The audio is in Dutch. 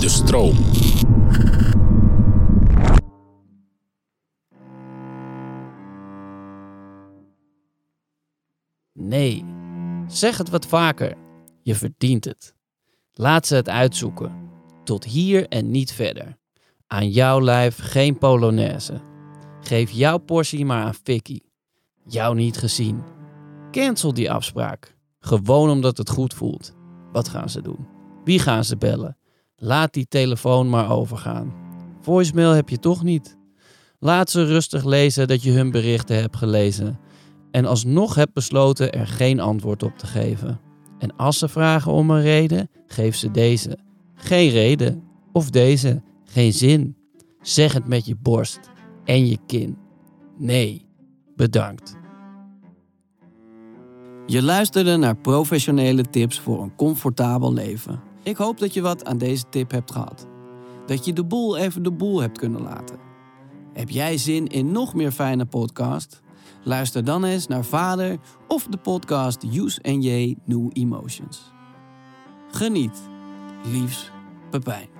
De stroom. Nee, zeg het wat vaker. Je verdient het. Laat ze het uitzoeken. Tot hier en niet verder. Aan jouw lijf geen polonaise. Geef jouw portie maar aan Vicky. Jou niet gezien. Cancel die afspraak. Gewoon omdat het goed voelt. Wat gaan ze doen? Wie gaan ze bellen? Laat die telefoon maar overgaan. Voicemail heb je toch niet. Laat ze rustig lezen dat je hun berichten hebt gelezen. En alsnog hebt besloten er geen antwoord op te geven. En als ze vragen om een reden, geef ze deze. Geen reden. Of deze. Geen zin. Zeg het met je borst en je kin. Nee, bedankt. Je luisterde naar professionele tips voor een comfortabel leven. Ik hoop dat je wat aan deze tip hebt gehad. Dat je de boel even de boel hebt kunnen laten. Heb jij zin in nog meer fijne podcast? Luister dan eens naar Vader of de podcast Use and J New Emotions. Geniet. Liefs, Pepijn.